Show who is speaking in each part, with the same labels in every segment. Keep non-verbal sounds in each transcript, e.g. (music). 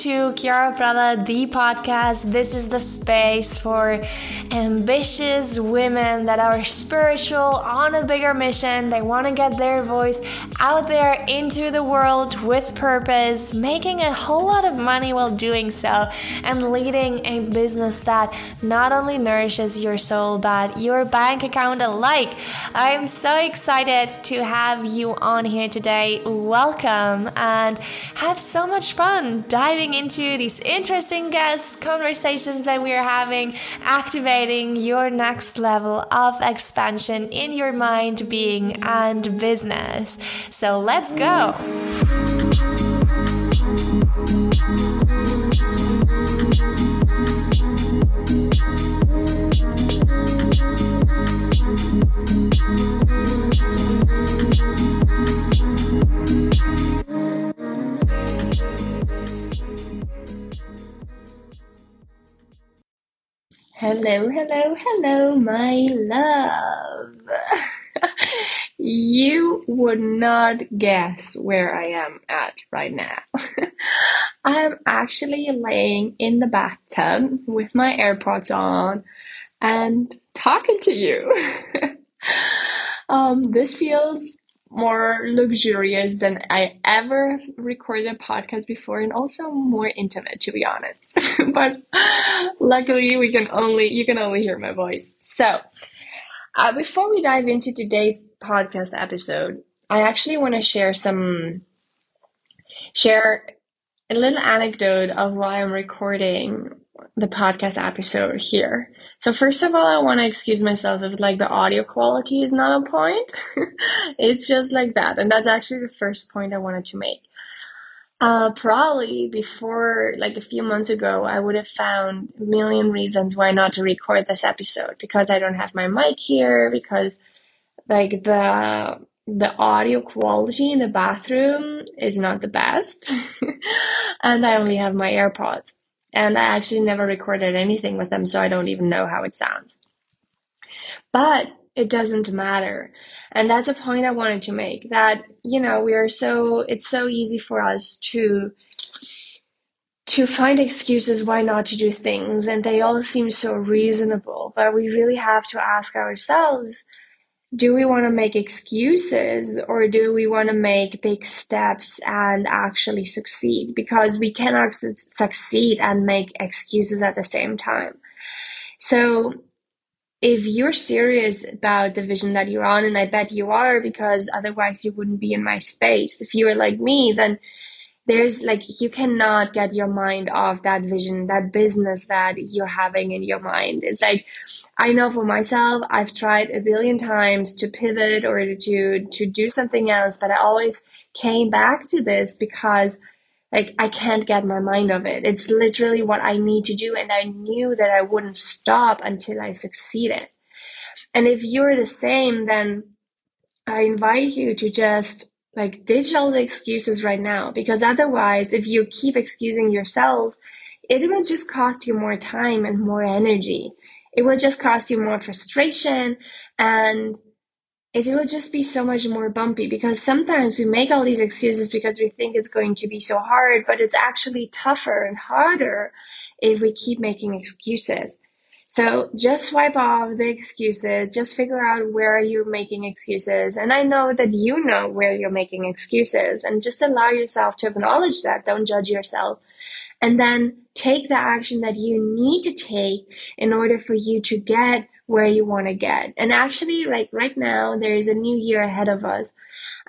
Speaker 1: to Chiara Praller, the podcast. This is the space for ambitious women that are spiritual, on a bigger mission. They want to get their voice out there into the world with purpose, making a whole lot of money while doing so, and leading a business that not only nourishes your soul but your bank account alike. I'm so excited to have you on here today. Welcome and have so much fun diving into these interesting guests, conversations that we are having, activating your next level of expansion in your mind, being, and business. So let's go. Hello, hello, hello, my love. (laughs) you would not guess where I am at right now. (laughs) I'm actually laying in the bathtub with my AirPods on and talking to you. (laughs) um, this feels more luxurious than I ever recorded a podcast before and also more intimate to be honest. (laughs) but luckily we can only you can only hear my voice. So uh, before we dive into today's podcast episode, I actually want to share some share a little anecdote of why I'm recording the podcast episode here. So first of all, I want to excuse myself if like the audio quality is not on point. (laughs) it's just like that. And that's actually the first point I wanted to make. Uh, probably before like a few months ago, I would have found a million reasons why not to record this episode because I don't have my mic here, because like the the audio quality in the bathroom is not the best, (laughs) and I only have my AirPods. And I actually never recorded anything with them, so I don't even know how it sounds. But it doesn't matter. And that's a point I wanted to make that, you know, we are so, it's so easy for us to, to find excuses why not to do things. And they all seem so reasonable, but we really have to ask ourselves, do we want to make excuses or do we want to make big steps and actually succeed? Because we cannot su- succeed and make excuses at the same time. So if you're serious about the vision that you're on, and I bet you are because otherwise you wouldn't be in my space. If you were like me, then there's like you cannot get your mind off that vision that business that you're having in your mind. It's like i know for myself i've tried a billion times to pivot or to to do something else but i always came back to this because like i can't get my mind off it. It's literally what i need to do and i knew that i wouldn't stop until i succeeded. And if you're the same then i invite you to just like ditch all the excuses right now because otherwise if you keep excusing yourself it will just cost you more time and more energy. It will just cost you more frustration and it will just be so much more bumpy because sometimes we make all these excuses because we think it's going to be so hard but it's actually tougher and harder if we keep making excuses so just swipe off the excuses, just figure out where you're making excuses. And I know that you know where you're making excuses and just allow yourself to acknowledge that. Don't judge yourself. And then take the action that you need to take in order for you to get where you want to get. And actually, like right now, there is a new year ahead of us.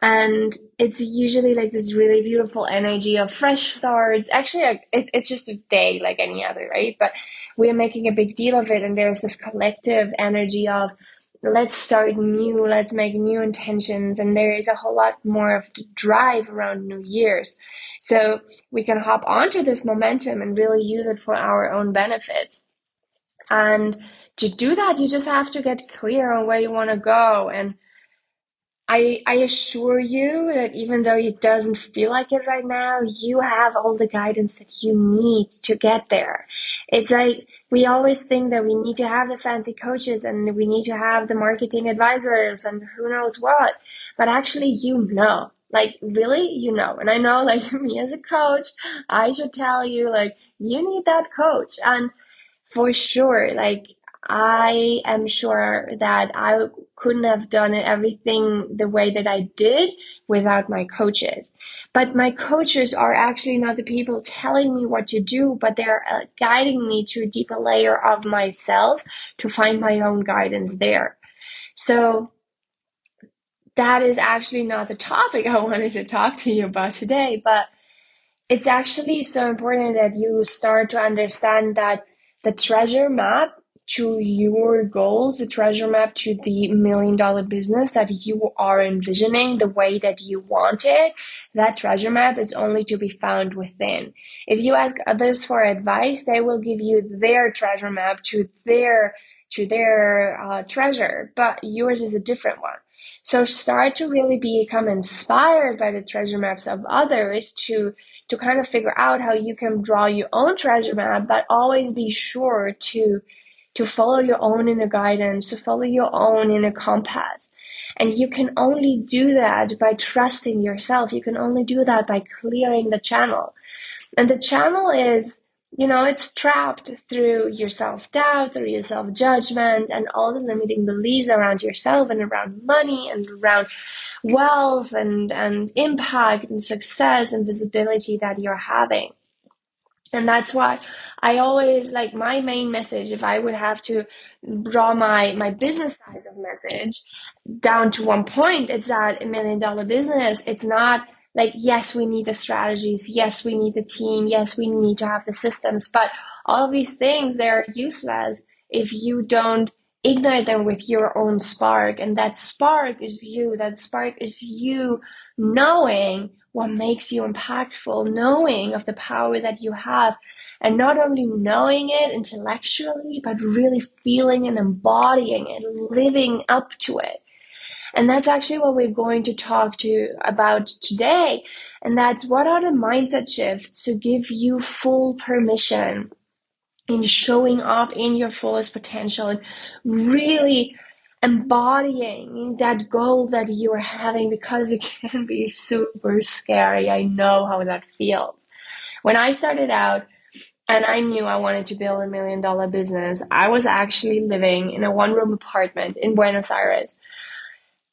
Speaker 1: And it's usually like this really beautiful energy of fresh starts. Actually, like, it, it's just a day like any other, right? But we are making a big deal of it. And there's this collective energy of, let's start new, let's make new intentions. And there is a whole lot more of drive around New Year's. So we can hop onto this momentum and really use it for our own benefits. And to do that, you just have to get clear on where you want to go. And I, I assure you that even though it doesn't feel like it right now, you have all the guidance that you need to get there. It's like we always think that we need to have the fancy coaches and we need to have the marketing advisors and who knows what. But actually, you know, Like, really? You know. And I know, like, (laughs) me as a coach, I should tell you, like, you need that coach. And for sure, like, I am sure that I couldn't have done everything the way that I did without my coaches. But my coaches are actually not the people telling me what to do, but they're uh, guiding me to a deeper layer of myself to find my own guidance there. So that is actually not the topic I (laughs) wanted to talk to you about today, but it's actually so important that you start to understand that the treasure map to your goals, the treasure map to the million dollar business that you are envisioning the way that you want it, that treasure map is only to be found within. If you ask others for advice, they will give you their treasure map to their to their uh, treasure, but yours is a different one. So start to really become inspired by the treasure maps of others to to kind of figure out how you can draw your own treasure map, but always be sure to to follow your own inner guidance, to follow your own inner compass. And you can only do that by trusting yourself. You can only do that by clearing the channel. And the channel is, you know, it's trapped through your self doubt, through your self judgment, and all the limiting beliefs around yourself and around money and around wealth and, and impact and success and visibility that you're having. And that's why I always like my main message, if I would have to draw my, my business side of message down to one point, it's that a million dollar business, it's not like, yes, we need the strategies. Yes, we need the team. Yes, we need to have the systems, but all of these things, they're useless if you don't ignite them with your own spark. And that spark is you. That spark is you knowing what makes you impactful, knowing of the power that you have, and not only knowing it intellectually, but really feeling and embodying it, living up to it. And that's actually what we're going to talk to about today. And that's what are the mindset shifts to give you full permission in showing up in your fullest potential and really embodying that goal that you are having because it (laughs) can be super scary. I know how that feels. When I started out and I knew I wanted to build a million dollar business, I was actually living in a one room apartment in Buenos Aires.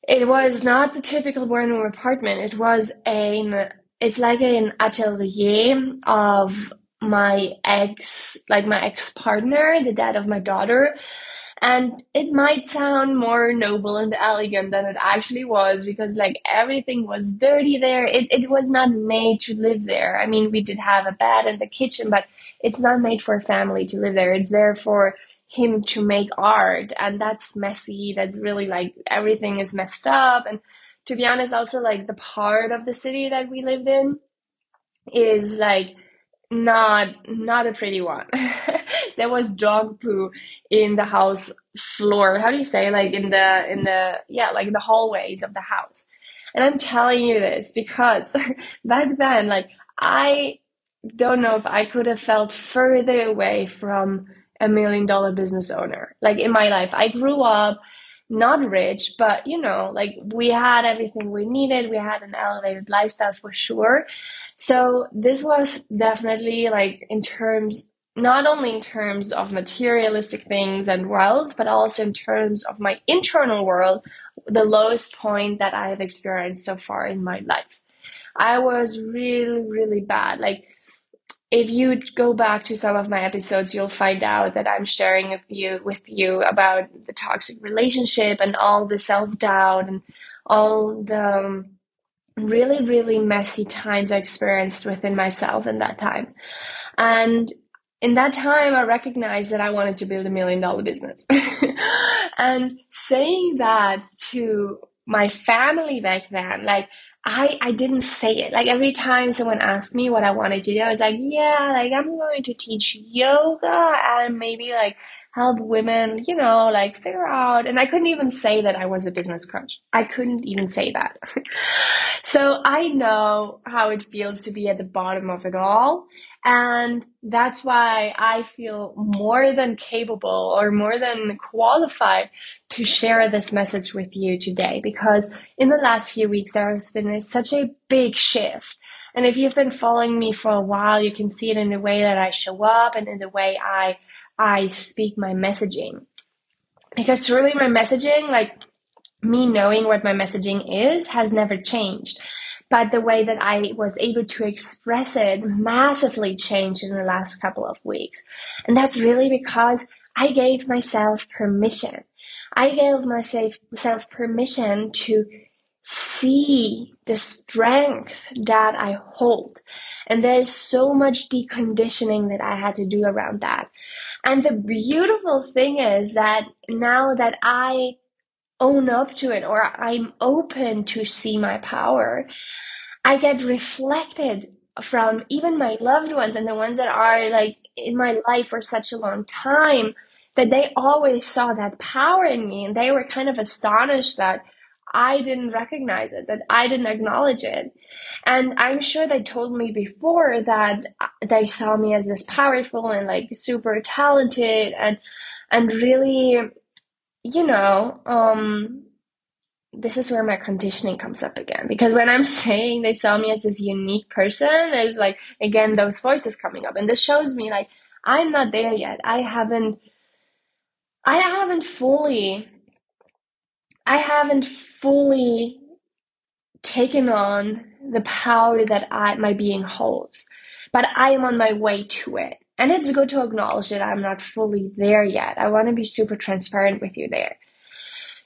Speaker 1: It was not the typical one room apartment. It was an, it's like an atelier of my ex, like my ex partner, the dad of my daughter and it might sound more noble and elegant than it actually was because like everything was dirty there. It, it was not made to live there. I mean, we did have a bed in the kitchen, but it's not made for a family to live there. It's there for him to make art and that's messy. That's really like everything is messed up. And to be honest, also like the part of the city that we lived in is like not not a pretty one. (laughs) there was dog poo in the house floor. How do you say like in the in the yeah, like in the hallways of the house. And I'm telling you this because (laughs) back then like I don't know if I could have felt further away from a million dollar business owner. Like in my life, I grew up not rich, but you know, like we had everything we needed. We had an elevated lifestyle for sure. So this was definitely like in terms, not only in terms of materialistic things and wealth, but also in terms of my internal world, the lowest point that I have experienced so far in my life. I was really, really bad. Like, if you go back to some of my episodes, you'll find out that I'm sharing a few with you about the toxic relationship and all the self doubt and all the um, really, really messy times I experienced within myself in that time. And in that time, I recognized that I wanted to build a million dollar business. (laughs) and saying that to my family back then, like, I, I didn't say it. Like every time someone asked me what I wanted to do, I was like, yeah, like I'm going to teach yoga and maybe like help women, you know, like figure out. And I couldn't even say that I was a business coach. I couldn't even say that. (laughs) so I know how it feels to be at the bottom of it all. And that's why I feel more than capable or more than qualified to share this message with you today. Because in the last few weeks, there has been such a big shift. And if you've been following me for a while, you can see it in the way that I show up and in the way I I speak my messaging. Because truly, my messaging, like me knowing what my messaging is, has never changed. But the way that I was able to express it massively changed in the last couple of weeks. And that's really because I gave myself permission. I gave myself permission to see the strength that I hold. And there's so much deconditioning that I had to do around that. And the beautiful thing is that now that I own up to it or I'm open to see my power, I get reflected from even my loved ones and the ones that are like in my life for such a long time that they always saw that power in me and they were kind of astonished that I didn't recognize it, that I didn't acknowledge it. And I'm sure they told me before that they saw me as this powerful and like super talented and and really, you know, um this is where my conditioning comes up again. Because when I'm (laughs) saying they saw me as this unique person, there's like again those voices coming up. And this shows me like I'm not there yet. I haven't I haven't fully I haven't fully taken on the power that I, my being holds, but I am on my way to it. And it's good to acknowledge that I'm not fully there yet. I want to be super transparent with you there.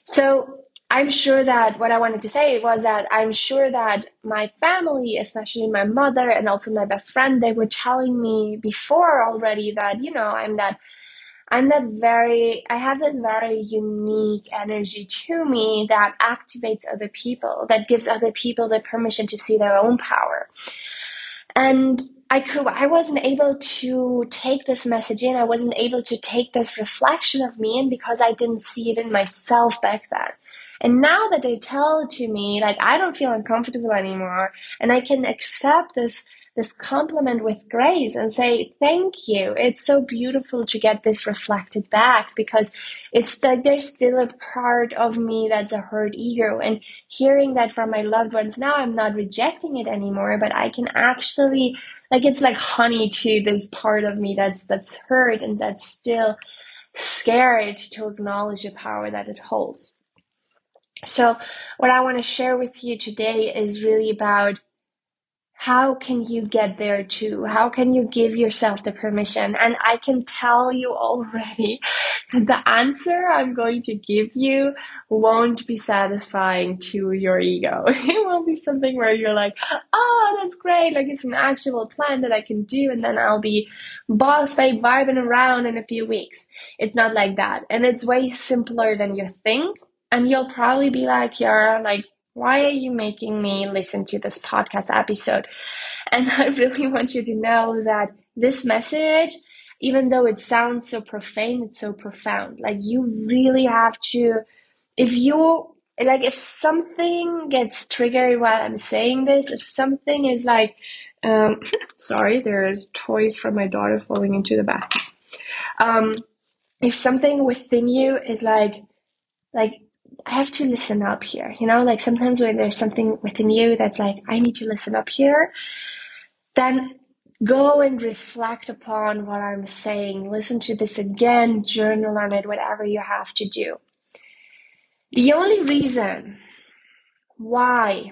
Speaker 1: So I'm sure that what I wanted to say was that I'm sure that my family, especially my mother and also my best friend, they were telling me before already that, you know, I'm that I'm that very, I have this very unique energy to me that activates other people, that gives other people the permission to see their own power. And I could, I wasn't able to take this message in. I wasn't able to take this reflection of me in because I didn't see it in myself back then. And now that they tell to me, like I don't feel uncomfortable anymore and I can accept this this compliment with grace and say thank you. It's so beautiful to get this reflected back because it's that there's still a part of me that's a hurt ego. And hearing that from my loved ones now i'm not rejecting it anymore but i can actually like it's like honey to this part of me that's that's hurt and that's still scared to acknowledge the power that it holds. So what i want to share with you today is really about how can you get there too? How can you give yourself the permission? And I can tell you already (laughs) that the answer I'm going to give you won't be satisfying to your ego. (laughs) It won't be something where you're like, oh, that's great. Like it's an actual plan that I can do. And then I'll be boss babe vibing around in a few weeks. It's not like that. And it's way simpler than you think. And you'll probably be like, Yara, like, why are you making me listen to this podcast episode? And (laughs) I really want you to know that this message, even though it sounds so profane, it's so profound. Like you really have to, if you, like if something gets triggered while I'm saying this, if something is like, um, (laughs) sorry, there's toys from my daughter falling into the bathroom. Um, if something within you is like, like I have to listen up here. You know, like sometimes when there's something within you that's like, I need to listen up here, then go and reflect upon what I'm saying. Listen to this again, journal on it, whatever you have to do. The only reason why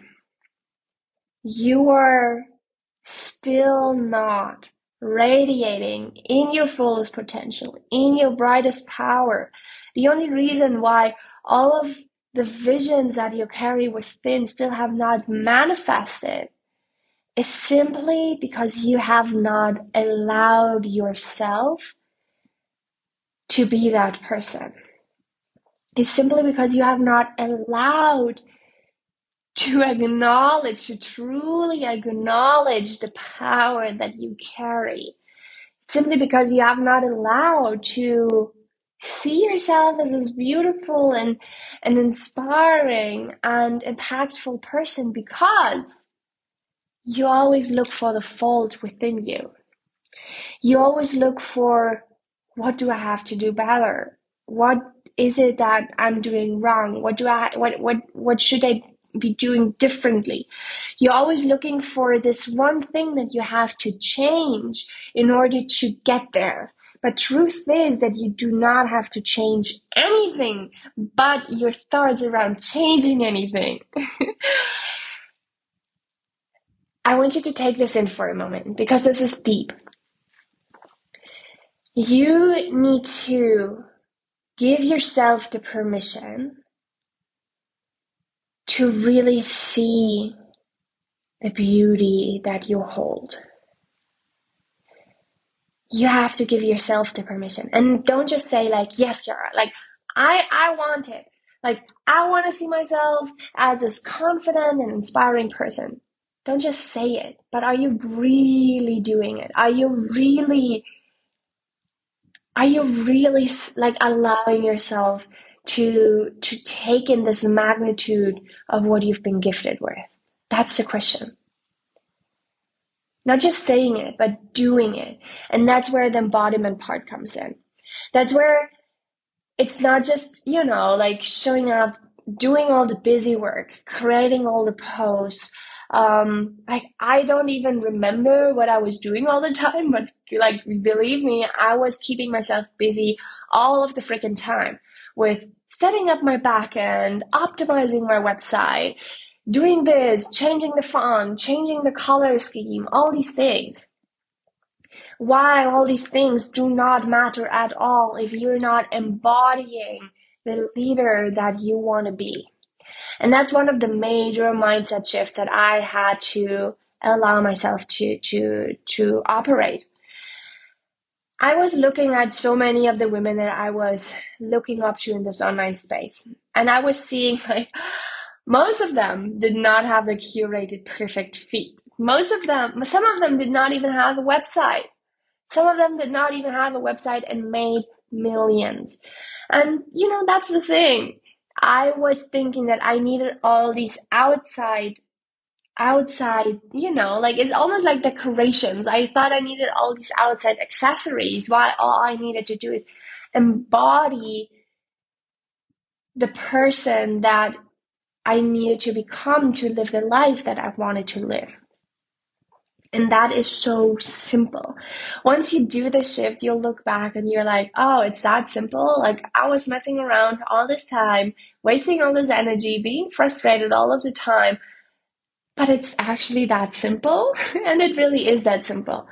Speaker 1: you are still not radiating in your fullest potential, in your brightest power, the only reason why all of the visions that you carry within still have not manifested is simply because you have not allowed yourself to be that person. It's simply because you have not allowed to acknowledge, to truly acknowledge the power that you carry. Simply because you have not allowed to see yourself as this beautiful and, and inspiring and impactful person because you always look for the fault within you. You always look for what do I have to do better? What is it that I'm doing wrong? What do I what what what should I be doing differently? You're always looking for this one thing that you have to change in order to get there. But truth is that you do not have to change anything but your thoughts around changing anything. (laughs) I want you to take this in for a moment because this is deep. You need to give yourself the permission to really see the beauty that you hold you have to give yourself the permission. And don't just say like yes Chiara like I I want it. Like I want to see myself as this confident and inspiring person. Don't just say it but are you really doing it? Are you really are you really like allowing yourself to to take in this magnitude of what you've been gifted with? That's the question not just saying it, but doing it. And that's where the embodiment part comes in. That's where it's not just, you know, like showing up, doing all the busy work, creating all the posts. Um, like I don't even remember what I was doing all the time, but like believe me, I was keeping myself busy all of the freaking time with setting up my backend, optimizing my website, doing this, changing the font, changing the color scheme, all these things. Why all these things do not matter at all if you're not embodying the leader that you want to be. And that's one of the major mindset shifts that I had to allow myself to to to operate. I was looking at so many of the women that I was looking up to in this online space, and I was seeing (laughs) like most of them did not have the curated perfect feed. Most of them, some of them did not even have a website. Some of them did not even have a website and made millions. And, you know, that's the thing. I was thinking that I needed all these outside, outside, you know, like it's almost like decorations. I thought I needed all these outside accessories. Why all I needed to do is embody the person that I needed to become to live the life that I wanted to live. And that is so simple. Once you do the shift, you'll look back and you're like, oh, it's that simple. Like I was messing around all this time, wasting all this energy, being frustrated all of the time. But it's actually that simple. (laughs) and it really is that simple.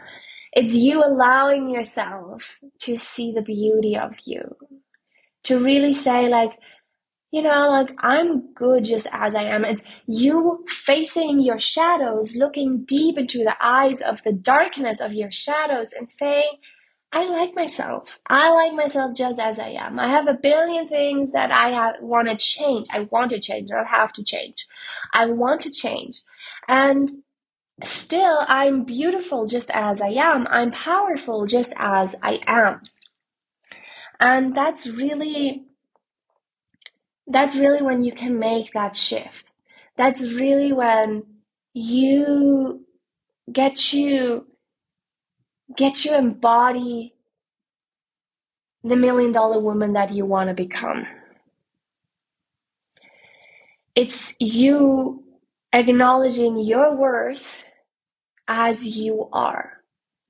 Speaker 1: It's you allowing yourself to see the beauty of you, to really say, like, you know, like I'm good just as I am. It's you facing your shadows, looking deep into the eyes of the darkness of your shadows and saying, I like myself. I like myself just as I am. I have a billion things that I have, want to change. I want to change, not have to change. I want to change. And still, I'm beautiful just as I am. I'm powerful just as I am. And that's really that's really when you can make that shift. That's really when you get to get to embody the million dollar woman that you want to become. It's you acknowledging your worth as you are,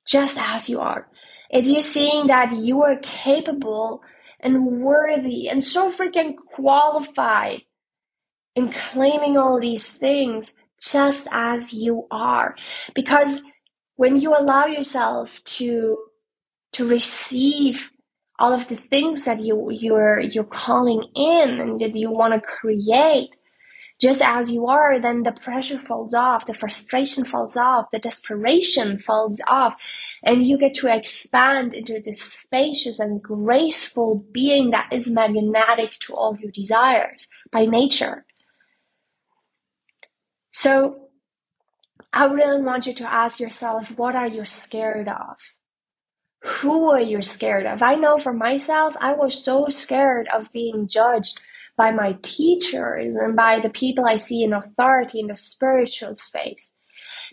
Speaker 1: just as you are. It's you seeing that you are capable and worthy and so freaking qualified in claiming all these things just as you are. Because when you allow yourself to to receive all of the things that you you're you're calling in and that you want to create just as you are, then the pressure falls off, the frustration falls off, the desperation falls off, and you get to expand into this spacious and graceful being that is magnetic to all your desires by nature. So, I really want you to ask yourself what are you scared of? who are you scared of? I know for myself, I was so scared of being judged by my teachers and by the people I see in authority in the spiritual space.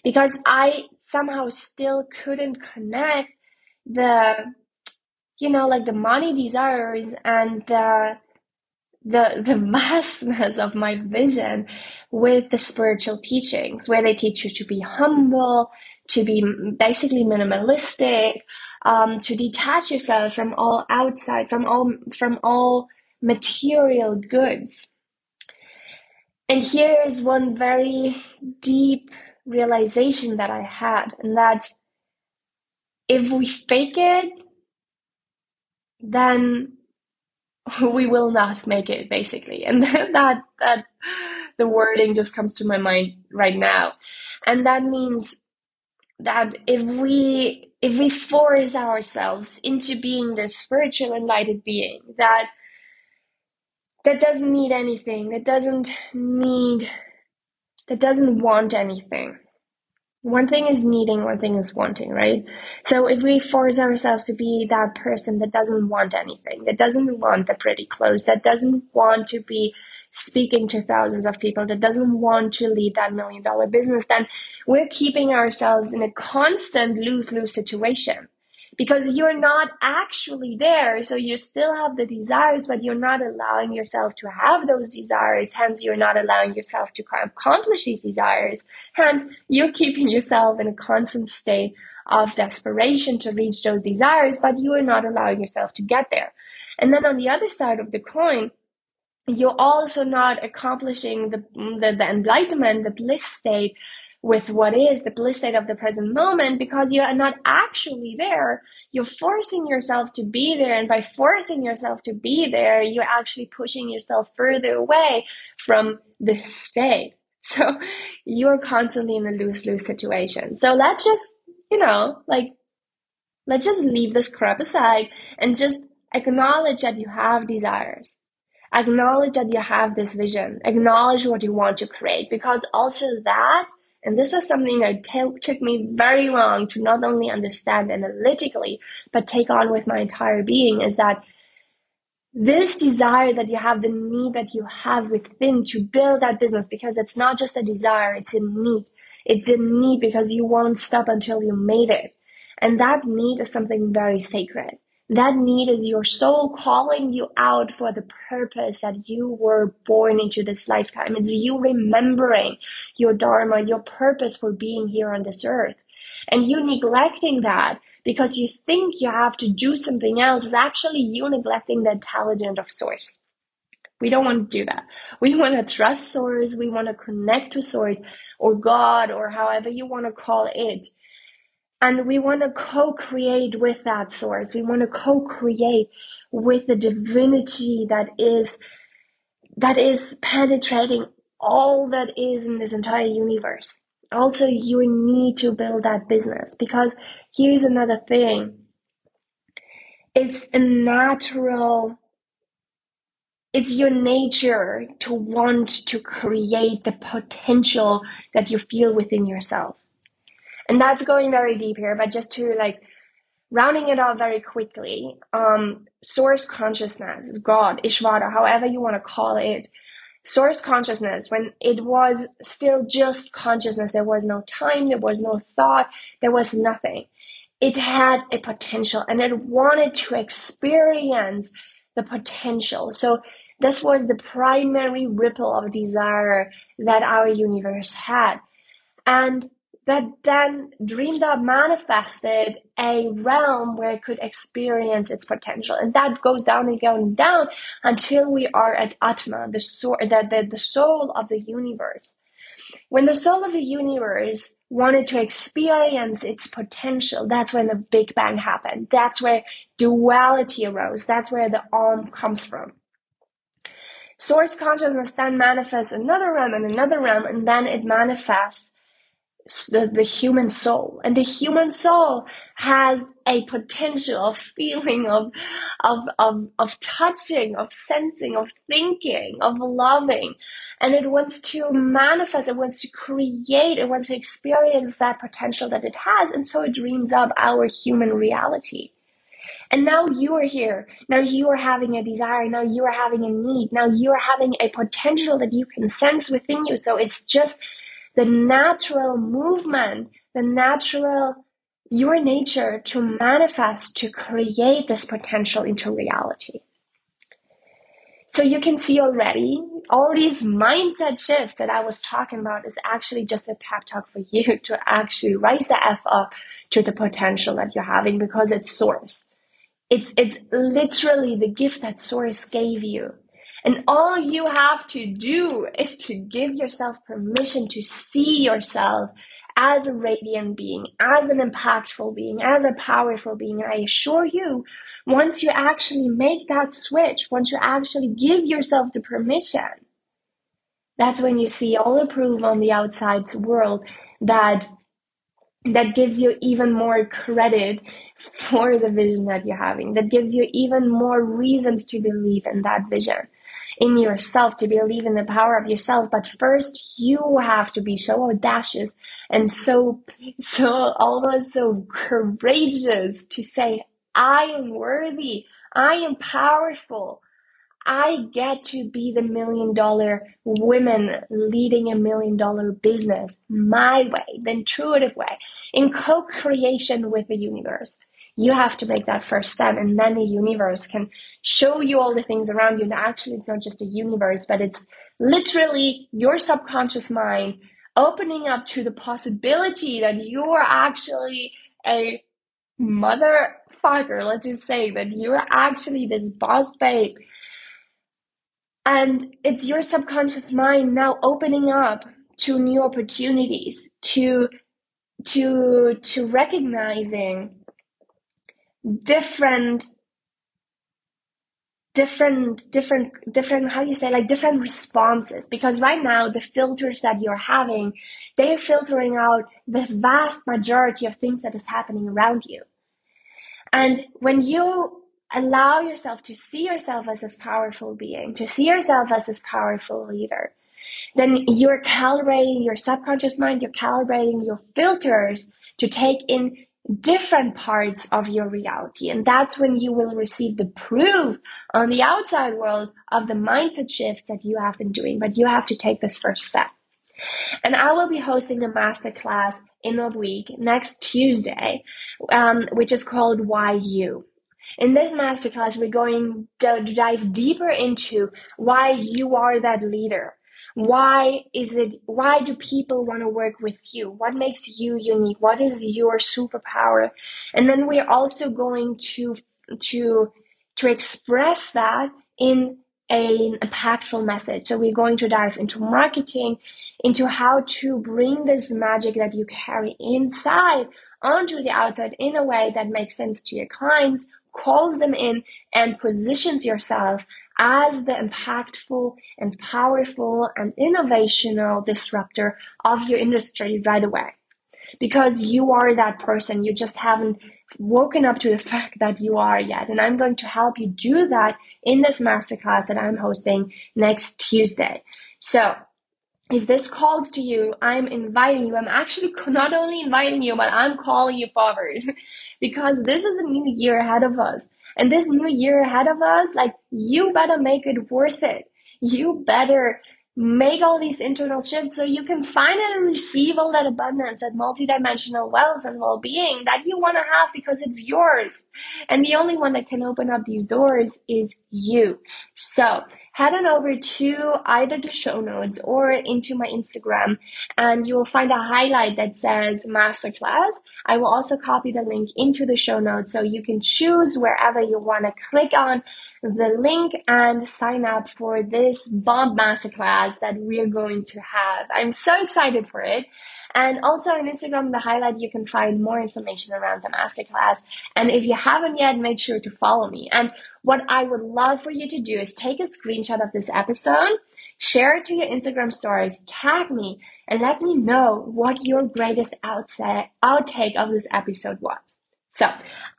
Speaker 1: Because I somehow still couldn't connect the, you know, like the money desires and the the the (laughs) vastness of my vision with the spiritual teachings where they teach you to be humble to be basically minimalistic um, to detach yourself from all outside from all from all material goods. And here is one very deep realization that i had and that's if we fake it then (laughs) we will not make it basically. And (laughs) that that the wording just comes to my mind right now. And that means that if we if we force ourselves into being this spiritual enlightened being that that doesn't need anything that doesn't need that doesn't want anything one thing is needing, one thing is wanting, right? So if we force ourselves to be that person that doesn't want anything, that doesn't want the pretty clothes, that doesn't want to be speaking to thousands of people, that doesn't want to lead that million dollar business, then we're keeping ourselves in a constant lose lose situation because you're not actually there. So you still have the desires, but you're not allowing yourself to have those desires. Hence, you're not allowing yourself to accomplish these desires. Hence, you're keeping yourself in a constant state of desperation to reach those desires, but you are not allowing yourself to get there. And then on the other side of the coin, you're also not accomplishing the, the, the enlightenment, the bliss state with what is the bliss state of the present moment because you are not actually there. You're forcing yourself to be there. And by forcing yourself to be there, you're actually pushing yourself further away from the state. (laughs) So you're constantly in a lose lose situation. So let's just, you know, like, let's just leave this crap aside and just acknowledge that you have desires acknowledge that you have this vision acknowledge what you want to create because also that and this was something that t- took me very long to not only understand analytically, but take on with my entire being is that this desire that you have, the need that you have within to build that business, because it's not just a desire, it's a need. It's a need because you won't stop until you made it. And that need is something very sacred. That need is your soul calling you out for the purpose that you were born into this lifetime. It's you remembering your Dharma, your purpose for being here on this earth. And you neglecting that because you think you have to do something else is actually you neglecting the intelligence of source. We don't want to do that. We want to trust source. We want to connect to source or God or however you want to call it and we want to co create with that source. We want to co create with the divinity that is that is penetrating all that is in this entire universe. Also, you need to build that business because here's another thing. It's a natural, it's your nature to want to create the potential that you feel within yourself. And that's going very deep here, but just to like rounding it out very quickly, um, source consciousness, God, Ishvara, however you want to call it, source consciousness, when it was still just consciousness, there was no time, there was no thought, there was nothing. It had a potential and it wanted to experience the potential. So this was the primary ripple of desire that our universe had. And that then dreamed up manifested a realm where it could experience its potential. And that goes down and down and down until we are at Atma, the, soul, the, the, the soul of the universe. When the soul of the universe wanted to experience its potential, that's when the Big Bang happened. That's where duality arose. That's where the Om comes from. Source consciousness then manifests another realm and another realm, and then it manifests the, the human soul and the human soul has a potential of feeling of, of of of touching of sensing of thinking of loving and it wants to manifest it wants to create it wants to experience that potential that it has and so it dreams up our human reality And now you are here. Now you are having a desire. Now you are having a need. Now you are having a potential that you can sense within you. So it's just the natural movement, the natural, your nature to manifest, to create this potential into reality. So you can see already all these mindset shifts that I was talking about is actually just a pep talk for you (laughs) to actually rise the F up to the potential that you're having because it's source. It's it's literally the gift that source gave you. And all you have to do is to give yourself permission to see yourself as a radiant being, as an impactful being, as a powerful being. And I assure you, once you actually make that switch, once you actually give yourself the permission, that's when you see all the proof on the outside world that that gives you even more credit for the vision that you're having that gives you even more reasons to believe in that vision in yourself, to believe in the power of yourself. But first, you have to be so audacious and so, so almost so courageous to say, I am worthy. I am powerful. I get to be the million dollar woman leading a million dollar business my way, the intuitive way, in co creation with the universe you have to make that first step and then the universe can show you all the things around you. And actually it's not just a universe but it's literally your subconscious mind opening up to the possibility that you are actually a motherfucker let's just say that you're actually this boss babe. And it's your subconscious mind now opening up to new opportunities to to to recognizing different different different different how do you say like different responses. Because right now the filters that you're having they're filtering out the vast majority of things that is happening around you. And when you allow yourself to see yourself as this powerful being to see yourself as this powerful leader then you're calibrating your subconscious mind you're calibrating your filters to take in different parts of your reality. And that's when you will receive the proof on the outside world of the mindset shifts that you have been doing. But you have to take this first step. And I will be hosting a masterclass in a week next Tuesday, um, which is called Why You. In this masterclass, we're going to dive deeper into why you are that leader, why is it why do people want to work with you? What makes you unique? What is your superpower? And then we're also going to to to express that in an impactful message. So we're going to dive into marketing into how to bring this magic that you carry inside onto the outside in a way that makes sense to your clients calls them in and positions yourself as the impactful and powerful and innovational disruptor of your industry right away. Because you are that person, you just haven't woken up to the (laughs) fact that you are yet. And I'm going to help you do that in this masterclass that I'm hosting next Tuesday. So if this calls to you, I'm inviting you. I'm actually (laughs) not only inviting you, but I'm calling you forward (laughs) because this is a new year ahead of us. And this new year ahead of us, like, you better make it worth it. You better make all these internal shifts so you can finally receive all that abundance, that multidimensional wealth and well being that you want to have because it's yours. And the only one that can open up these doors is you. So, head on over to either the show notes or into my Instagram and you will find a highlight that says masterclass. I will also copy the link into the show notes so you can choose wherever you want to click on the link and sign up for this bomb masterclass that we're going to have. I'm so excited for it. And also on Instagram, the highlight, you can find more information around the masterclass. And if you haven't yet, make sure to follow me. And what I would love for you to do is take a screenshot of this episode, share it to your Instagram stories, tag me, and let me know what your greatest outtake of this episode was. So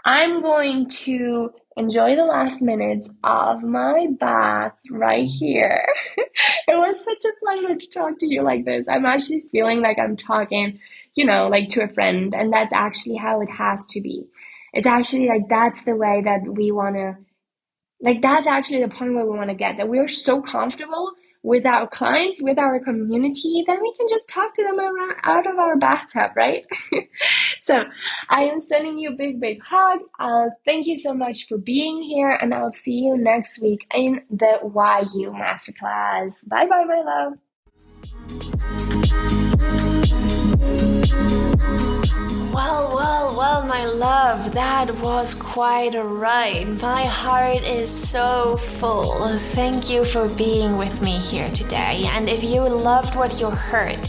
Speaker 1: I'm going to enjoy the last minutes of my bath right here. (laughs) it was such a pleasure to talk to you like this. I'm actually feeling like I'm talking, you know, like to a friend, and that's actually how it has to be. it's actually like that's the way that we want to like that's actually the point where we want to get that we're so comfortable with our clients, with our community, then we can just talk to them around, out of our bathtub, right? (laughs) so I am sending you a big, big hug. Uh, thank you so much for being here, and I'll see you next week in the Why You Masterclass. Bye bye, my love.
Speaker 2: Well, well, well, my love, that was quite a ride. My heart is so full. Thank you for being with me here today. And if you loved what you heard,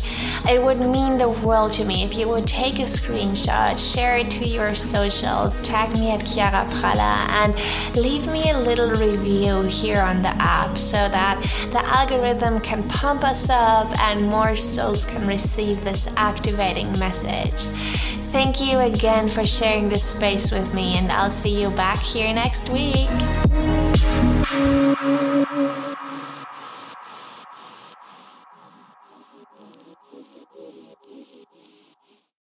Speaker 2: it would mean the world to me if you would take a screenshot, share it to your socials, tag me at Chiara Praller, and leave me a little review here on the app so that the algorithm can pump us up and more souls can receive this activating message. Thank you again for sharing this space with me, and I'll see you back here next week.